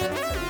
Bye.